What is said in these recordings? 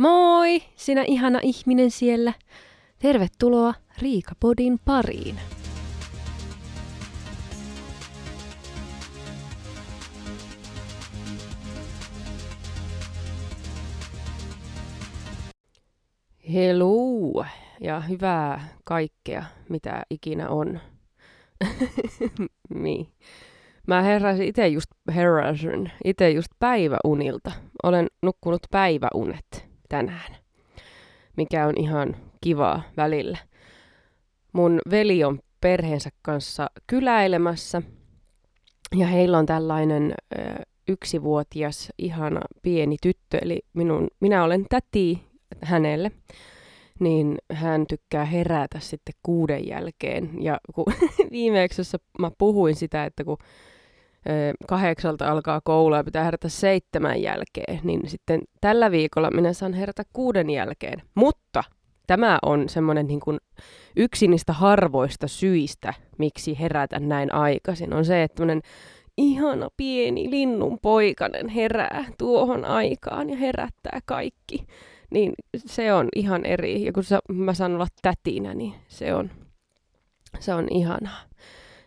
Moi, sinä ihana ihminen siellä. Tervetuloa Riikapodin pariin. Hello ja hyvää kaikkea, mitä ikinä on. niin. Mä heräsin itse just, heräsin itse just päiväunilta. Olen nukkunut päiväunet tänään, mikä on ihan kivaa välillä. Mun veli on perheensä kanssa kyläilemässä ja heillä on tällainen ö, yksivuotias ihana pieni tyttö, eli minun, minä olen täti hänelle niin hän tykkää herätä sitten kuuden jälkeen. Ja kun viimeksi mä puhuin sitä, että kun kahdeksalta alkaa koulu ja pitää herätä seitsemän jälkeen, niin sitten tällä viikolla minä saan herätä kuuden jälkeen. Mutta tämä on semmoinen niin kuin yksi niistä harvoista syistä, miksi herätä näin aikaisin, on se, että ihana pieni linnun poikanen herää tuohon aikaan ja herättää kaikki. Niin se on ihan eri. Ja kun mä saan olla tätinä, niin se on, se on ihanaa.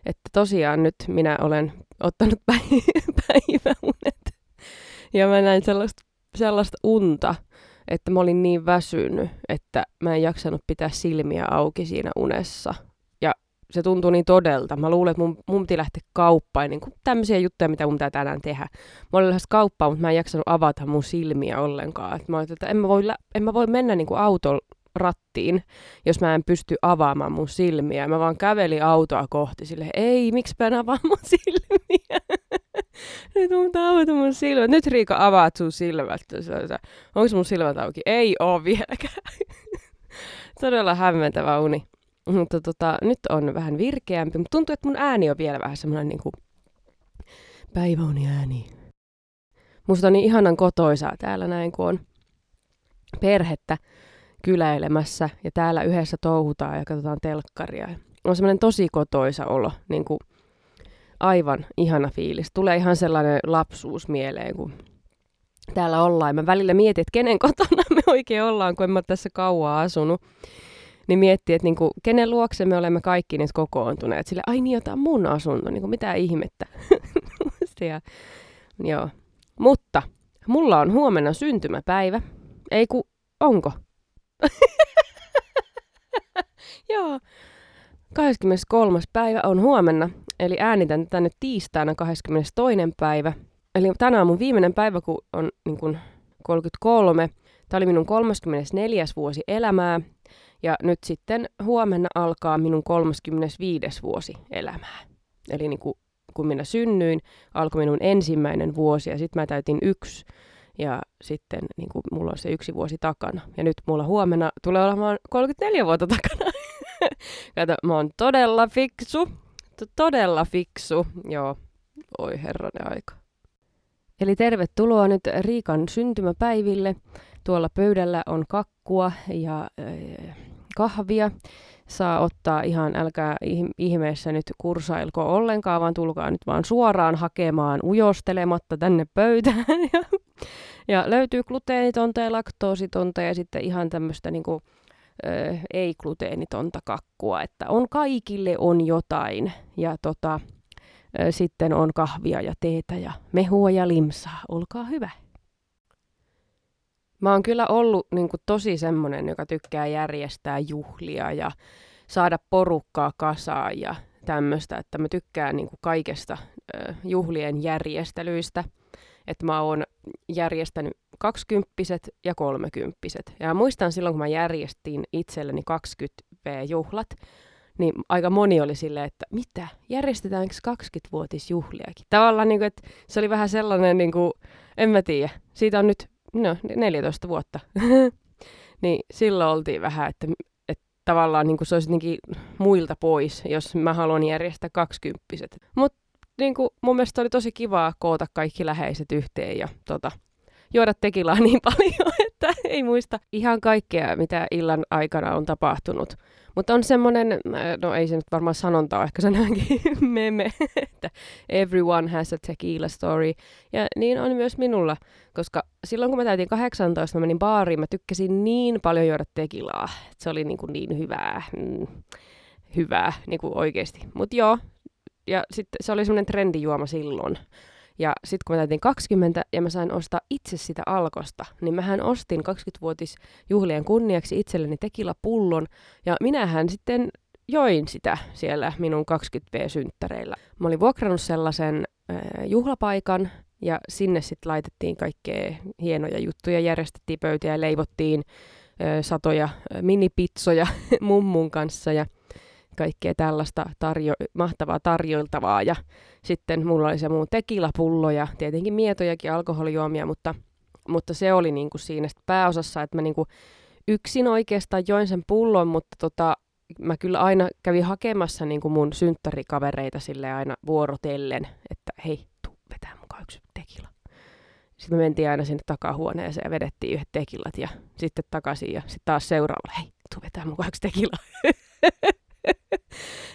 Että tosiaan nyt minä olen ottanut päiväunet. Ja mä näin sellaista, sellaista unta, että mä olin niin väsynyt, että mä en jaksanut pitää silmiä auki siinä unessa. Ja se tuntui niin todelta. Mä luulen, että mun, mun piti lähteä kauppaan, niin kuin tämmöisiä juttuja, mitä mun pitää tänään tehdä. Mä olin lähes kauppaan, mutta mä en jaksanut avata mun silmiä ollenkaan. Et mä olin, että en mä voi, en mä voi mennä niin kuin rattiin, jos mä en pysty avaamaan mun silmiä. Mä vaan kävelin autoa kohti sille, ei, miksi mä en avaa mun silmiä? Nyt mun avata mun silmät. Nyt Riika avaat sun silmät. Onko mun silmät auki? Ei oo vieläkään. Todella hämmentävä uni. Mutta tota, nyt on vähän virkeämpi, mutta tuntuu, että mun ääni on vielä vähän semmoinen niin kuin päiväuni ääni. Musta on niin ihanan kotoisaa täällä näin, kun on perhettä kyläilemässä ja täällä yhdessä touhutaan ja katsotaan telkkaria. On semmoinen tosi kotoisa olo, niin kuin aivan ihana fiilis. Tulee ihan sellainen lapsuus mieleen, kun täällä ollaan. Mä välillä mietin, että kenen kotona me oikein ollaan, kun en mä tässä kauaa asunut. Niin miettii, että niinku, kenen luokse me olemme kaikki niitä kokoontuneet. Sille, ai niin, jotain mun asunto, niinku, mitä ihmettä. ja, joo. Mutta mulla on huomenna syntymäpäivä. Ei ku, onko? Joo. 23. päivä on huomenna, eli äänitän nyt tiistaina 22. päivä. Eli tänään on mun viimeinen päivä, kun on niin kun 33. Tämä oli minun 34. vuosi elämää, ja nyt sitten huomenna alkaa minun 35. vuosi elämää. Eli niin kuin, kun minä synnyin, alkoi minun ensimmäinen vuosi, ja sitten mä täytin yksi ja sitten niin kuin, mulla on se yksi vuosi takana. Ja nyt mulla huomenna tulee olemaan 34 vuotta takana. Kato, mä oon todella fiksu. Todella fiksu. Joo, oi herranen aika. Eli tervetuloa nyt Riikan syntymäpäiville. Tuolla pöydällä on kakkua ja äh, kahvia. Saa ottaa ihan, älkää ihmeessä nyt kursailko ollenkaan, vaan tulkaa nyt vaan suoraan hakemaan ujostelematta tänne pöytään. Ja löytyy gluteenitonta ja laktoositonta ja sitten ihan tämmöistä niin kuin, ö, ei-gluteenitonta kakkua, että on kaikille on jotain. Ja tota, ö, sitten on kahvia ja teetä ja mehua ja limsaa. Olkaa hyvä. Mä oon kyllä ollut niin kuin, tosi semmonen, joka tykkää järjestää juhlia ja saada porukkaa kasaan ja tämmöistä, että mä tykkään niin kuin, kaikesta ö, juhlien järjestelyistä – että mä oon järjestänyt kaksikymppiset ja kolmekymppiset. Ja muistan silloin, kun mä järjestin itselleni 20V-juhlat, niin aika moni oli silleen, että mitä, järjestetäänkö 20-vuotisjuhliakin? Tavallaan, niin kuin, että se oli vähän sellainen, niin kuin, en mä tiedä, siitä on nyt no, 14 vuotta. niin silloin oltiin vähän, että, että tavallaan niin kuin se olisi jotenkin muilta pois, jos mä haluan järjestää kaksikymppiset. Mutta niin kuin, mun mielestä oli tosi kivaa koota kaikki läheiset yhteen ja tota, juoda tekilaa niin paljon, että ei muista ihan kaikkea, mitä illan aikana on tapahtunut. Mutta on semmoinen, no ei se nyt varmaan sanonta ole, ehkä sanonkin meme, että everyone has a tequila story. Ja niin on myös minulla, koska silloin kun mä täytin 18, mä menin baariin, mä tykkäsin niin paljon juoda tekilaa. Se oli niin, kuin niin hyvää, mm, hyvää niin kuin oikeasti. Mutta joo, ja sitten se oli semmoinen trendijuoma silloin. Ja sitten kun mä täytin 20 ja mä sain ostaa itse sitä alkosta, niin mähän ostin 20-vuotis juhlien kunniaksi itselleni tekilapullon ja minähän sitten join sitä siellä minun 20V-synttäreillä. Mä olin vuokrannut sellaisen äh, juhlapaikan ja sinne sitten laitettiin kaikkea hienoja juttuja, järjestettiin pöytiä ja leivottiin äh, satoja äh, minipitsoja mummun kanssa ja kaikkea tällaista tarjo- mahtavaa tarjoiltavaa. Ja sitten mulla oli se mun tekilapullo ja tietenkin mietojakin alkoholijuomia, mutta, mutta se oli niin kuin siinä pääosassa, että mä niin kuin yksin oikeastaan join sen pullon, mutta tota, mä kyllä aina kävin hakemassa niin kuin mun synttärikavereita sille aina vuorotellen, että hei, tuu vetää mukaan yksi tekila. Sitten me mentiin aina sinne takahuoneeseen ja vedettiin yhdet tekilat ja sitten takaisin ja sitten taas seuraavalla, hei, tuu vetää mukaan yksi tekila.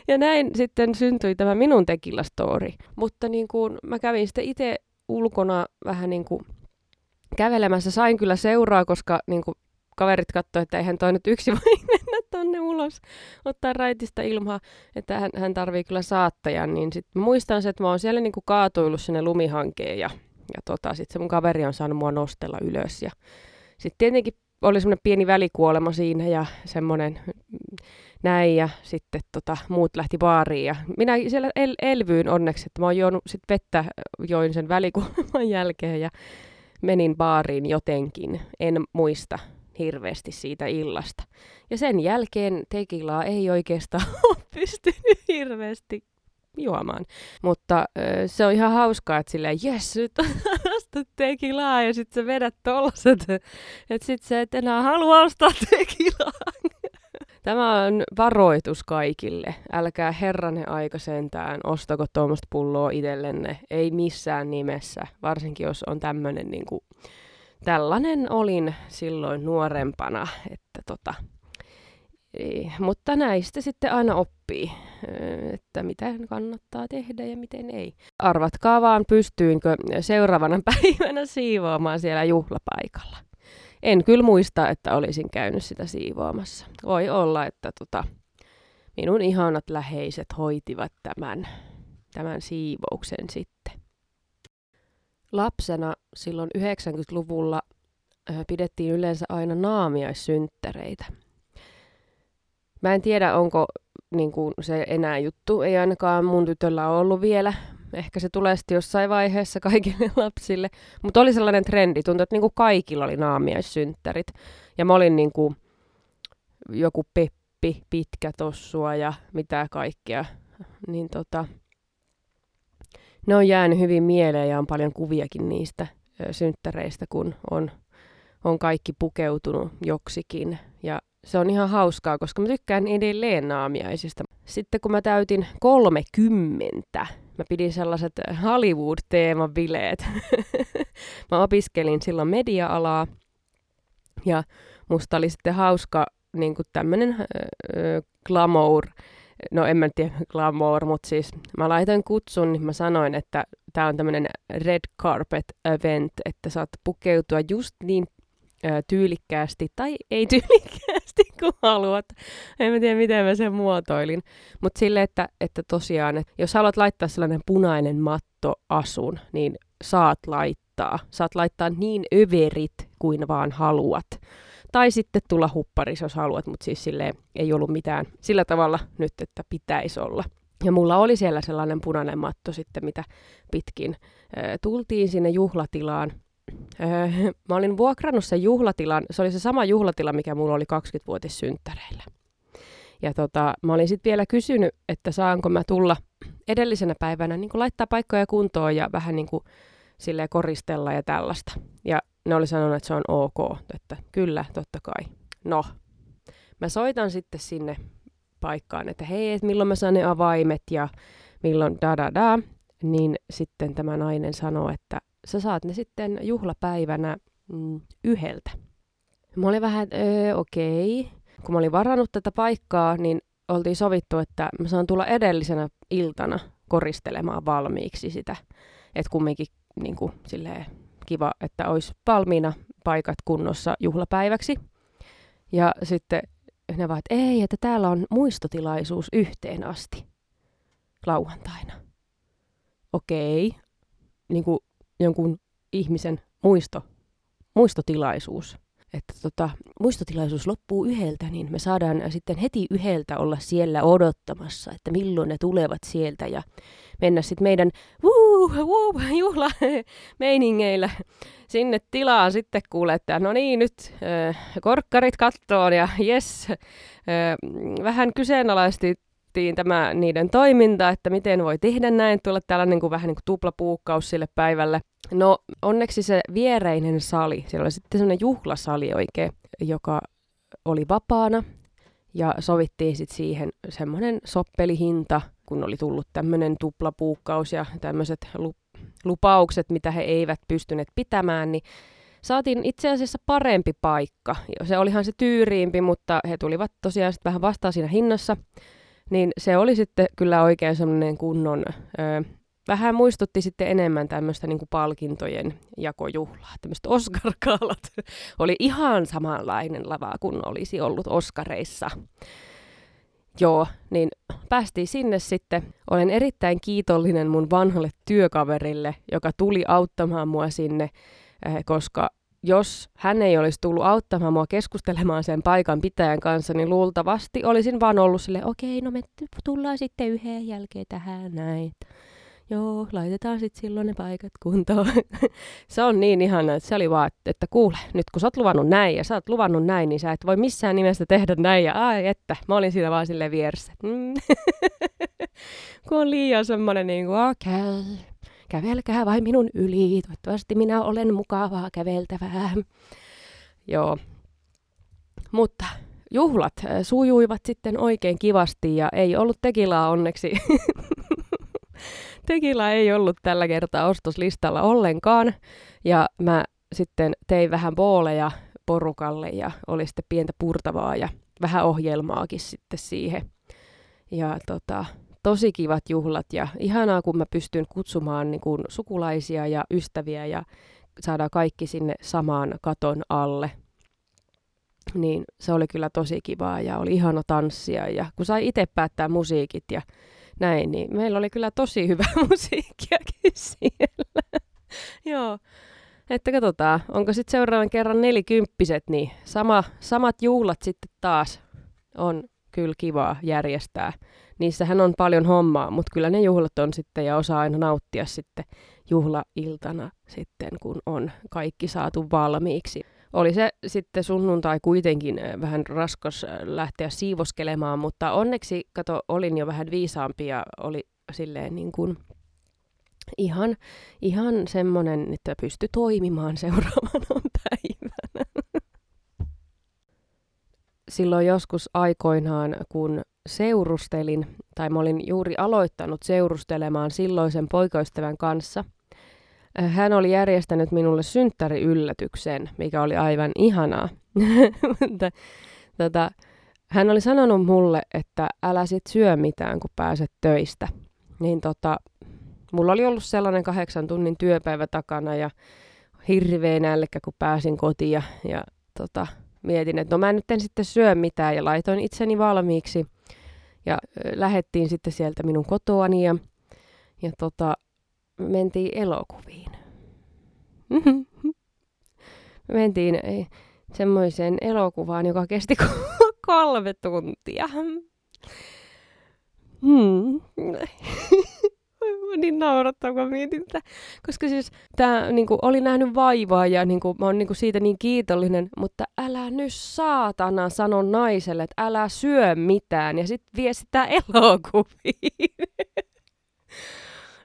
ja näin sitten syntyi tämä minun tekilastori. Mutta niin kuin mä kävin sitten itse ulkona vähän niin kuin kävelemässä. Sain kyllä seuraa, koska niin kuin kaverit katsoivat, että eihän toi nyt yksi voi mennä tonne ulos ottaa raitista ilmaa, että hän, hän tarvii kyllä saattajan. Niin sitten muistan se, että mä oon siellä niin kuin kaatuillut sinne lumihankeen ja, ja tota, sitten se mun kaveri on saanut mua nostella ylös. Ja sitten tietenkin oli semmoinen pieni välikuolema siinä ja semmoinen näin ja sitten tota, muut lähti baariin ja minä siellä el- elvyin onneksi, että mä oon juonut sit vettä, join sen välikuoleman jälkeen ja menin baariin jotenkin, en muista hirveästi siitä illasta. Ja sen jälkeen tekilaa ei oikeastaan ole pystynyt hirveästi juomaan. Mutta se on ihan hauskaa, että silleen, jes, nyt osta tekilaa ja sitten sä vedät tollaset. Että sit sä et enää halua ostaa tekilaa. Tämä on varoitus kaikille. Älkää herranen aika sentään, ostako tuommoista pulloa itsellenne. Ei missään nimessä, varsinkin jos on tämmöinen niin kuin, tällainen olin silloin nuorempana, että tota, ei, mutta näistä sitten aina oppii, että mitä kannattaa tehdä ja miten ei. Arvatkaa vaan, pystyinkö seuraavana päivänä siivoamaan siellä juhlapaikalla. En kyllä muista, että olisin käynyt sitä siivoamassa. Voi olla, että tota, minun ihanat läheiset hoitivat tämän, tämän siivouksen sitten. Lapsena silloin 90-luvulla pidettiin yleensä aina naamiaissynttäreitä. Mä en tiedä, onko niin kuin se enää juttu. Ei ainakaan mun tytöllä ollut vielä. Ehkä se tulee sitten jossain vaiheessa kaikille lapsille. Mutta oli sellainen trendi. Tuntui, että niin kuin kaikilla oli naamiaissynttärit. Ja mä olin niin kuin joku Peppi, pitkä tossua ja mitä kaikkea. Niin tota, ne on jäänyt hyvin mieleen ja on paljon kuviakin niistä synttäreistä, kun on, on kaikki pukeutunut joksikin. Ja se on ihan hauskaa, koska mä tykkään edelleen naamiaisista. Sitten kun mä täytin 30, mä pidin sellaiset Hollywood-teeman bileet. mä opiskelin silloin media-alaa ja musta oli sitten hauska niin tämmöinen äh, glamour, no en mä tiedä glamour, mutta siis mä laitoin kutsun, niin mä sanoin, että tämä on tämmöinen red carpet event, että saat pukeutua just niin tyylikkäästi tai ei tyylikkäästi kuin haluat. En mä tiedä, miten mä sen muotoilin. Mutta sille, että, että tosiaan, että jos haluat laittaa sellainen punainen matto asun, niin saat laittaa. Saat laittaa niin överit kuin vaan haluat. Tai sitten tulla hupparis, jos haluat, mutta siis sille ei ollut mitään sillä tavalla nyt, että pitäisi olla. Ja mulla oli siellä sellainen punainen matto sitten, mitä pitkin tultiin sinne juhlatilaan Öö, mä olin vuokrannut sen juhlatilan, se oli se sama juhlatila, mikä mulla oli 20-vuotissynttäreillä. Ja tota, mä olin sitten vielä kysynyt, että saanko mä tulla edellisenä päivänä niin laittaa paikkoja kuntoon ja vähän niin kuin silleen koristella ja tällaista. Ja ne oli sanonut, että se on ok, että kyllä, totta kai. No, mä soitan sitten sinne paikkaan, että hei, että milloin mä saan ne avaimet ja milloin da da da. Niin sitten tämä nainen sanoi, että sä saat ne sitten juhlapäivänä mm, yhdeltä. Mä olin vähän, öö, okei. Kun mä olin varannut tätä paikkaa, niin oltiin sovittu, että mä saan tulla edellisenä iltana koristelemaan valmiiksi sitä. Että kumminkin niin kuin, silleen, kiva, että olisi valmiina paikat kunnossa juhlapäiväksi. Ja sitten ne vaan, että ei, että täällä on muistotilaisuus yhteen asti lauantaina. Okei, niin kuin jonkun ihmisen muisto, muistotilaisuus. Että tota, muistotilaisuus loppuu yhdeltä, niin me saadaan sitten heti yhdeltä olla siellä odottamassa, että milloin ne tulevat sieltä ja mennä sitten meidän wuu, wuu, juhla meiningeillä sinne tilaan sitten kuule, että no niin nyt äh, korkkarit kattoon ja jes, äh, vähän kyseenalaisti tämä niiden toiminta, että miten voi tehdä näin, tulla tällainen niin kuin, vähän niin kuin tuplapuukkaus sille päivälle. No onneksi se viereinen sali, siellä oli sitten sellainen juhlasali oikein, joka oli vapaana ja sovittiin sitten siihen semmoinen soppelihinta, kun oli tullut tämmöinen tuplapuukkaus ja tämmöiset lupaukset, mitä he eivät pystyneet pitämään, niin saatiin itse asiassa parempi paikka. Se olihan se tyyriimpi, mutta he tulivat tosiaan sitten vähän vastaan siinä hinnassa. Niin se oli sitten kyllä oikein semmoinen kunnon, ö, vähän muistutti sitten enemmän tämmöistä niin kuin palkintojen jakojuhlaa. Tämmöiset Oscar-kaalat oli ihan samanlainen lava kuin olisi ollut Oscareissa. Joo, niin päästiin sinne sitten. Olen erittäin kiitollinen mun vanhalle työkaverille, joka tuli auttamaan mua sinne, koska jos hän ei olisi tullut auttamaan mua keskustelemaan sen paikan pitäjän kanssa, niin luultavasti olisin vaan ollut sille, okei, no me tullaan sitten yhden jälkeen tähän näin. Joo, laitetaan sitten silloin ne paikat kuntoon. se on niin ihana, että se oli vaan, että kuule, nyt kun sä oot luvannut näin ja sä oot luvannut näin, niin sä et voi missään nimessä tehdä näin. Ja ai että, mä olin siinä vaan sille vieressä. Mm. kun on liian semmoinen niin kuin, okei. Okay kävelkää vain minun yli, toivottavasti minä olen mukavaa käveltävää. Joo. Mutta juhlat äh, sujuivat sitten oikein kivasti ja ei ollut tekilaa onneksi. tekilaa ei ollut tällä kertaa ostoslistalla ollenkaan. Ja mä sitten tein vähän booleja porukalle ja oli sitten pientä purtavaa ja vähän ohjelmaakin sitten siihen. Ja tota, tosi kivat juhlat ja ihanaa, kun mä pystyn kutsumaan niin kuin sukulaisia ja ystäviä ja saadaan kaikki sinne samaan katon alle. Niin se oli kyllä tosi kivaa ja oli ihana tanssia ja kun sai itse päättää musiikit ja näin, niin meillä oli kyllä tosi hyvä musiikkiakin siellä. Joo. Että katsotaan, onko sitten seuraavan kerran nelikymppiset, niin sama, samat juhlat sitten taas on kyllä kivaa järjestää niissähän on paljon hommaa, mutta kyllä ne juhlat on sitten ja osaa aina nauttia sitten juhlailtana sitten, kun on kaikki saatu valmiiksi. Oli se sitten sunnuntai kuitenkin vähän raskas lähteä siivoskelemaan, mutta onneksi, kato, olin jo vähän viisaampi ja oli silleen niin kuin ihan, ihan semmoinen, että pysty toimimaan seuraavana päivänä. Silloin joskus aikoinaan, kun seurustelin, tai mä olin juuri aloittanut seurustelemaan silloisen poikaystävän kanssa. Äh, hän oli järjestänyt minulle synttäriyllätyksen, mikä oli aivan ihanaa. Tota, hän oli sanonut mulle, että älä sit syö mitään, kun pääset töistä. Niin tota, mulla oli ollut sellainen kahdeksan tunnin työpäivä takana ja hirveä nälkä, kun pääsin kotiin ja, ja tota, mietin, että no mä nyt en sitten syö mitään ja laitoin itseni valmiiksi – ja lähettiin sitten sieltä minun kotoani ja, ja tota, mentiin elokuviin. mentiin eh, semmoiseen elokuvaan, joka kesti kolme tuntia. Hmm niin naurattaa, kun mietin tätä. Koska siis tämä niinku, oli nähnyt vaivaa ja niinku, mä oon niinku, siitä niin kiitollinen, mutta älä nyt saatana sano naiselle, että älä syö mitään ja sitten vie sitä elokuviin.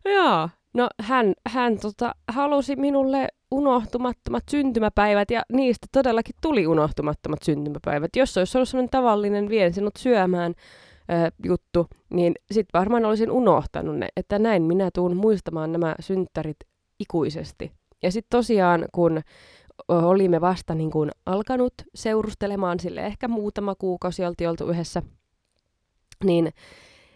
Joo, no hän, hän tota, halusi minulle unohtumattomat syntymäpäivät ja niistä todellakin tuli unohtumattomat syntymäpäivät. Jos olisi ollut sellainen tavallinen vien sinut syömään juttu, niin sitten varmaan olisin unohtanut ne, että näin minä tuun muistamaan nämä synttärit ikuisesti. Ja sitten tosiaan, kun olimme vasta niin kuin alkanut seurustelemaan sille ehkä muutama kuukausi oltiin oltu yhdessä, niin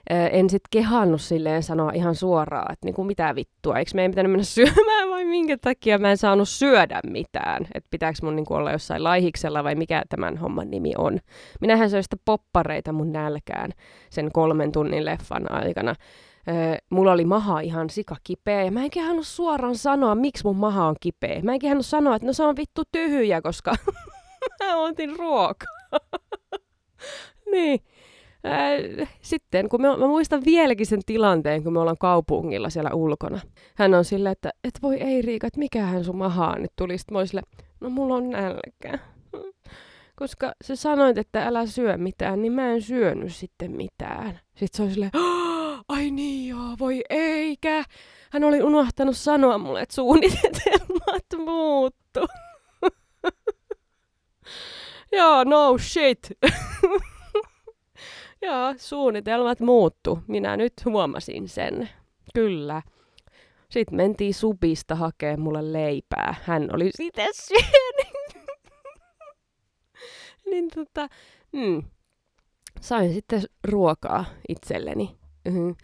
en sitten kehannut silleen sanoa ihan suoraan, että niinku mitä vittua, eikö meidän pitänyt mennä syömään minkä takia mä en saanut syödä mitään, että pitääkö mun niinku olla jossain laihiksella vai mikä tämän homman nimi on. Minähän söin sitä poppareita mun nälkään sen kolmen tunnin leffan aikana. mulla oli maha ihan sika kipeä ja mä en kehannut suoraan sanoa, miksi mun maha on kipeä. Mä en kehannut sanoa, että no se on vittu tyhjä, koska mä otin ruokaa. niin sitten, kun mä, mä muistan vieläkin sen tilanteen, kun me ollaan kaupungilla siellä ulkona. Hän on silleen, että et voi ei Riika, että mikähän sun mahaa nyt tuli. Sitten mä sille, no mulla on nälkä. Koska sä sanoit, että älä syö mitään, niin mä en syönyt sitten mitään. Sitten se oli silleen, ai niin joo, voi eikä. Hän oli unohtanut sanoa mulle, että suunnitelmat muuttu. joo, no shit. Joo, suunnitelmat muuttu. Minä nyt huomasin sen. Kyllä. Sitten mentiin supista hakemaan mulle leipää. Hän oli sitä syönyt. niin tota, mm. sain sitten ruokaa itselleni. Mm-hmm.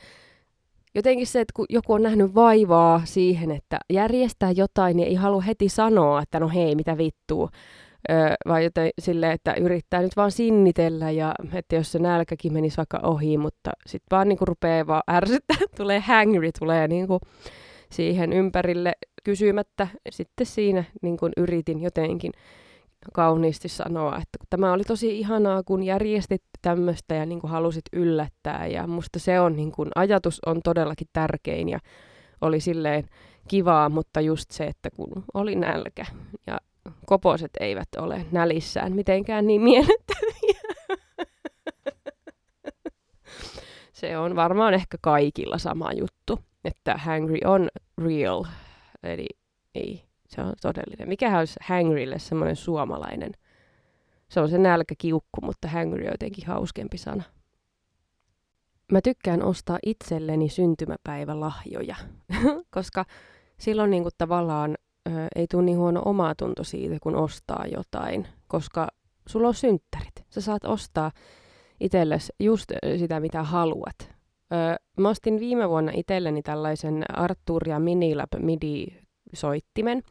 Jotenkin se, että kun joku on nähnyt vaivaa siihen, että järjestää jotain niin ei halua heti sanoa, että no hei, mitä vittua, Vai joten sille, että yrittää nyt vaan sinnitellä ja että jos se nälkäkin menisi vaikka ohi, mutta sitten vaan niinku rupeaa vaan ärsyttää, tulee hangry, tulee niinku siihen ympärille kysymättä. Sitten siinä niinku yritin jotenkin kauniisti sanoa, että tämä oli tosi ihanaa, kun järjestit tämmöistä ja niinku halusit yllättää ja musta se on niinku, ajatus on todellakin tärkein ja oli silleen kivaa, mutta just se, että kun oli nälkä ja koposet eivät ole nälissään mitenkään niin miellyttäviä. Se on varmaan ehkä kaikilla sama juttu, että hangry on real, eli ei, se on todellinen. Mikähän olisi hangrylle semmoinen suomalainen? Se on se nälkäkiukku, mutta hangry on jotenkin hauskempi sana. Mä tykkään ostaa itselleni syntymäpäivälahjoja, koska silloin niin kuin tavallaan ö, ei tule niin huono omatunto siitä, kun ostaa jotain, koska sulla on synttärit. Sä saat ostaa itsellesi just sitä, mitä haluat. Ö, mä ostin viime vuonna itselleni tällaisen Arturia Minilab MIDI-soittimen.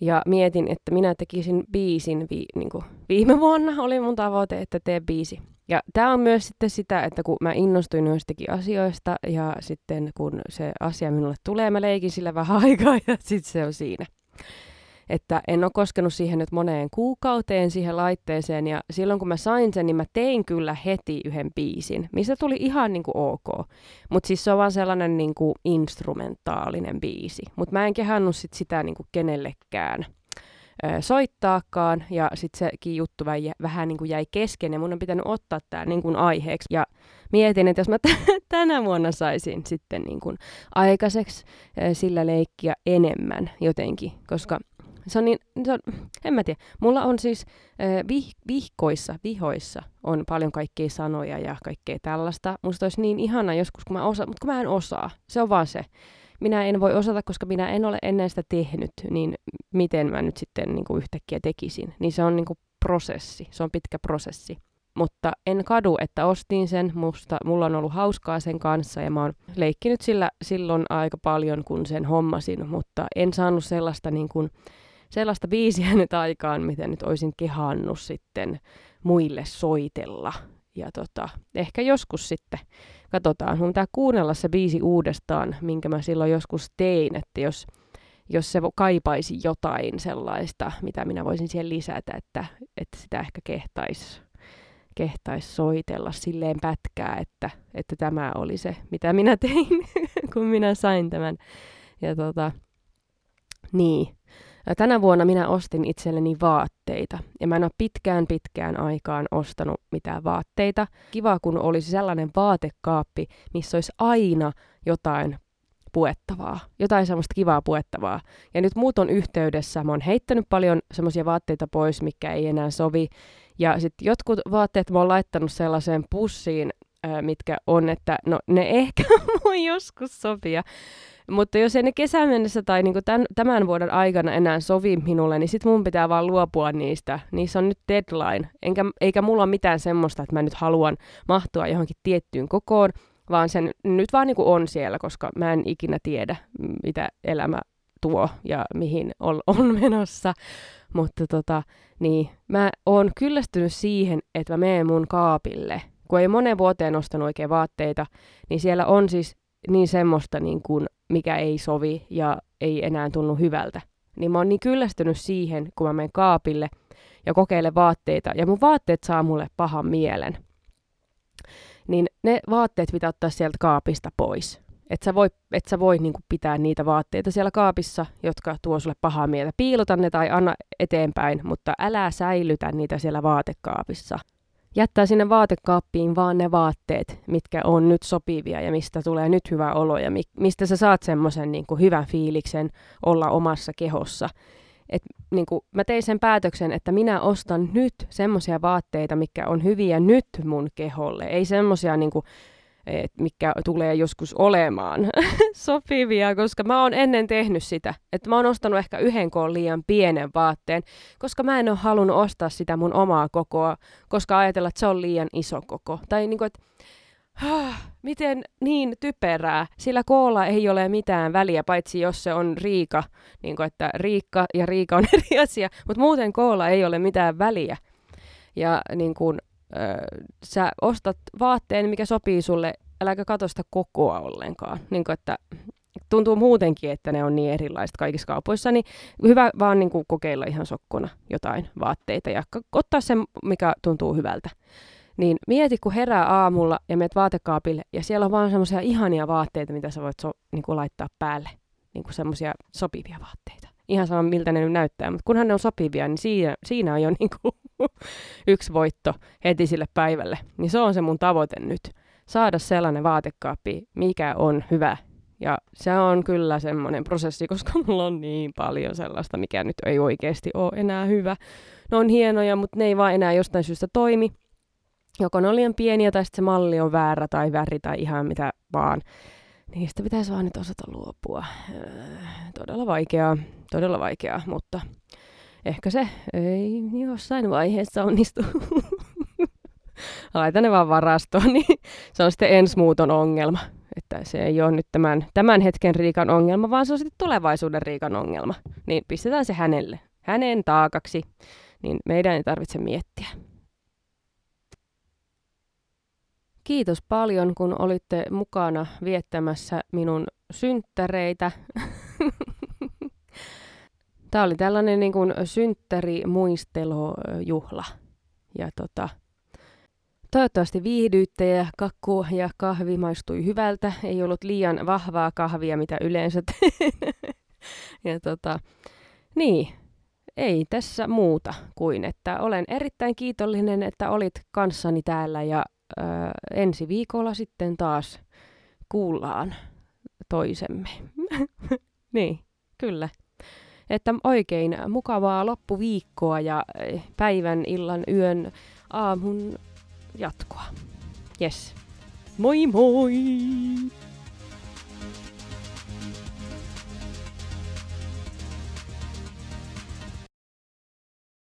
Ja mietin, että minä tekisin biisin vi, niin kuin viime vuonna, oli mun tavoite, että tee biisi. Ja tämä on myös sitten sitä, että kun mä innostuin joistakin asioista ja sitten kun se asia minulle tulee, mä leikin sillä vähän aikaa ja sitten se on siinä. Että en ole koskenut siihen nyt moneen kuukauteen siihen laitteeseen ja silloin kun mä sain sen, niin mä tein kyllä heti yhden biisin, mistä tuli ihan niin kuin ok. Mutta siis se on vaan sellainen niin kuin instrumentaalinen biisi. Mutta mä en kehannut sit sitä niin kuin kenellekään soittaakaan, ja sitten sekin juttu vähän niin kuin jäi kesken, ja mun on pitänyt ottaa tämä niin kuin aiheeksi, ja mietin, että jos mä t- tänä vuonna saisin sitten niin kuin aikaiseksi sillä leikkiä enemmän jotenkin, koska se on niin, se on, en mä tiedä. Mulla on siis vih, vihkoissa, vihoissa on paljon kaikkea sanoja ja kaikkea tällaista. Musta olisi niin ihana joskus, kun mä osaan, mutta kun mä en osaa. Se on vaan se minä en voi osata, koska minä en ole ennen sitä tehnyt, niin miten mä nyt sitten niin kuin yhtäkkiä tekisin. Niin se on niin kuin prosessi, se on pitkä prosessi. Mutta en kadu, että ostin sen, musta, mulla on ollut hauskaa sen kanssa ja mä oon leikkinyt sillä silloin aika paljon, kun sen hommasin, mutta en saanut sellaista, niin kuin, sellaista biisiä nyt aikaan, miten nyt olisin kehannut sitten muille soitella. Ja tota, ehkä joskus sitten katsotaan. Mun pitää kuunnella se biisi uudestaan, minkä mä silloin joskus tein, että jos, jos se kaipaisi jotain sellaista, mitä minä voisin siihen lisätä, että, että sitä ehkä kehtaisi kehtais soitella silleen pätkää, että, että tämä oli se, mitä minä tein, kun minä sain tämän. Ja tota, niin. Tänä vuonna minä ostin itselleni vaatteita ja mä en ole pitkään pitkään aikaan ostanut mitään vaatteita. Kiva, kun olisi sellainen vaatekaappi, missä olisi aina jotain puettavaa, jotain semmoista kivaa puettavaa. Ja nyt muut on yhteydessä, mä oon heittänyt paljon semmoisia vaatteita pois, mikä ei enää sovi. Ja sitten jotkut vaatteet mä oon laittanut sellaiseen pussiin, mitkä on, että no ne ehkä voi joskus sopia. Mutta jos ei ne kesän mennessä tai niinku tämän, tämän vuoden aikana enää sovi minulle, niin sit mun pitää vaan luopua niistä. Niissä on nyt deadline. Enkä, eikä mulla ole mitään semmoista, että mä nyt haluan mahtua johonkin tiettyyn kokoon, vaan sen nyt vaan niinku on siellä, koska mä en ikinä tiedä, mitä elämä tuo ja mihin on, on menossa. Mutta tota, niin, mä oon kyllästynyt siihen, että mä menen mun kaapille. Kun ei monen vuoteen ostanut oikein vaatteita, niin siellä on siis niin semmoista, niin kuin, mikä ei sovi ja ei enää tunnu hyvältä. Niin mä oon niin kyllästynyt siihen, kun mä menen kaapille ja kokeilen vaatteita, ja mun vaatteet saa mulle pahan mielen. Niin ne vaatteet pitää ottaa sieltä kaapista pois. Et sä voi, et sä voi niinku pitää niitä vaatteita siellä kaapissa, jotka tuo sulle pahaa mieltä. Piilota ne tai anna eteenpäin, mutta älä säilytä niitä siellä vaatekaapissa. Jättää sinne vaatekaappiin vaan ne vaatteet, mitkä on nyt sopivia ja mistä tulee nyt hyvä olo ja mi- mistä sä saat semmoisen niinku hyvän fiiliksen olla omassa kehossa. Et, niinku, mä tein sen päätöksen, että minä ostan nyt semmoisia vaatteita, mikä on hyviä nyt mun keholle. Ei semmoisia niinku, et mikä tulee joskus olemaan sopivia, koska mä oon ennen tehnyt sitä. Että mä oon ostanut ehkä yhden koon liian pienen vaatteen, koska mä en ole halunnut ostaa sitä mun omaa kokoa, koska ajatella, että se on liian iso koko. Tai niin kuin, että miten niin typerää, sillä koolla ei ole mitään väliä, paitsi jos se on Riika, niin kuin, että Riikka ja Riika on eri asia, mutta muuten koolla ei ole mitään väliä. Ja niin kuin, sä ostat vaatteen, mikä sopii sulle, äläkä katso sitä kokoa ollenkaan. Niin kuin, että tuntuu muutenkin, että ne on niin erilaiset kaikissa kaupoissa, niin hyvä vaan niin kuin kokeilla ihan sokkona jotain vaatteita ja ottaa sen, mikä tuntuu hyvältä. Niin mieti, kun herää aamulla ja menet vaatekaapille ja siellä on vaan semmoisia ihania vaatteita, mitä sä voit so, niin kuin laittaa päälle. Niin kuin semmoisia sopivia vaatteita. Ihan sama, miltä ne nyt näyttää, mutta kunhan ne on sopivia, niin siinä, siinä on jo niin kuin yksi voitto heti sille päivälle. Niin se on se mun tavoite nyt. Saada sellainen vaatekaappi, mikä on hyvä. Ja se on kyllä semmoinen prosessi, koska mulla on niin paljon sellaista, mikä nyt ei oikeasti ole enää hyvä. Ne on hienoja, mutta ne ei vaan enää jostain syystä toimi. Joko ne on liian pieniä tai sitten se malli on väärä tai väri tai ihan mitä vaan. Niistä pitäisi vaan nyt osata luopua. Todella vaikeaa, todella vaikeaa, mutta ehkä se ei jossain vaiheessa onnistu. Laitan ne vaan varastoon, niin se on sitten ensi muuton ongelma. Että se ei ole nyt tämän, tämän hetken Riikan ongelma, vaan se on sitten tulevaisuuden Riikan ongelma. Niin pistetään se hänelle, hänen taakaksi, niin meidän ei tarvitse miettiä. Kiitos paljon, kun olitte mukana viettämässä minun synttäreitä. Tämä oli tällainen niin kuin synttärimuistelujuhla. Ja tota, toivottavasti viihdyitte ja kakku ja kahvi maistui hyvältä. Ei ollut liian vahvaa kahvia, mitä yleensä teen. ja tota, niin, ei tässä muuta kuin, että olen erittäin kiitollinen, että olit kanssani täällä ja ö, ensi viikolla sitten taas kuullaan toisemme. niin, kyllä. Että oikein mukavaa loppuviikkoa ja päivän, illan, yön, aamun jatkoa. Yes. Moi moi!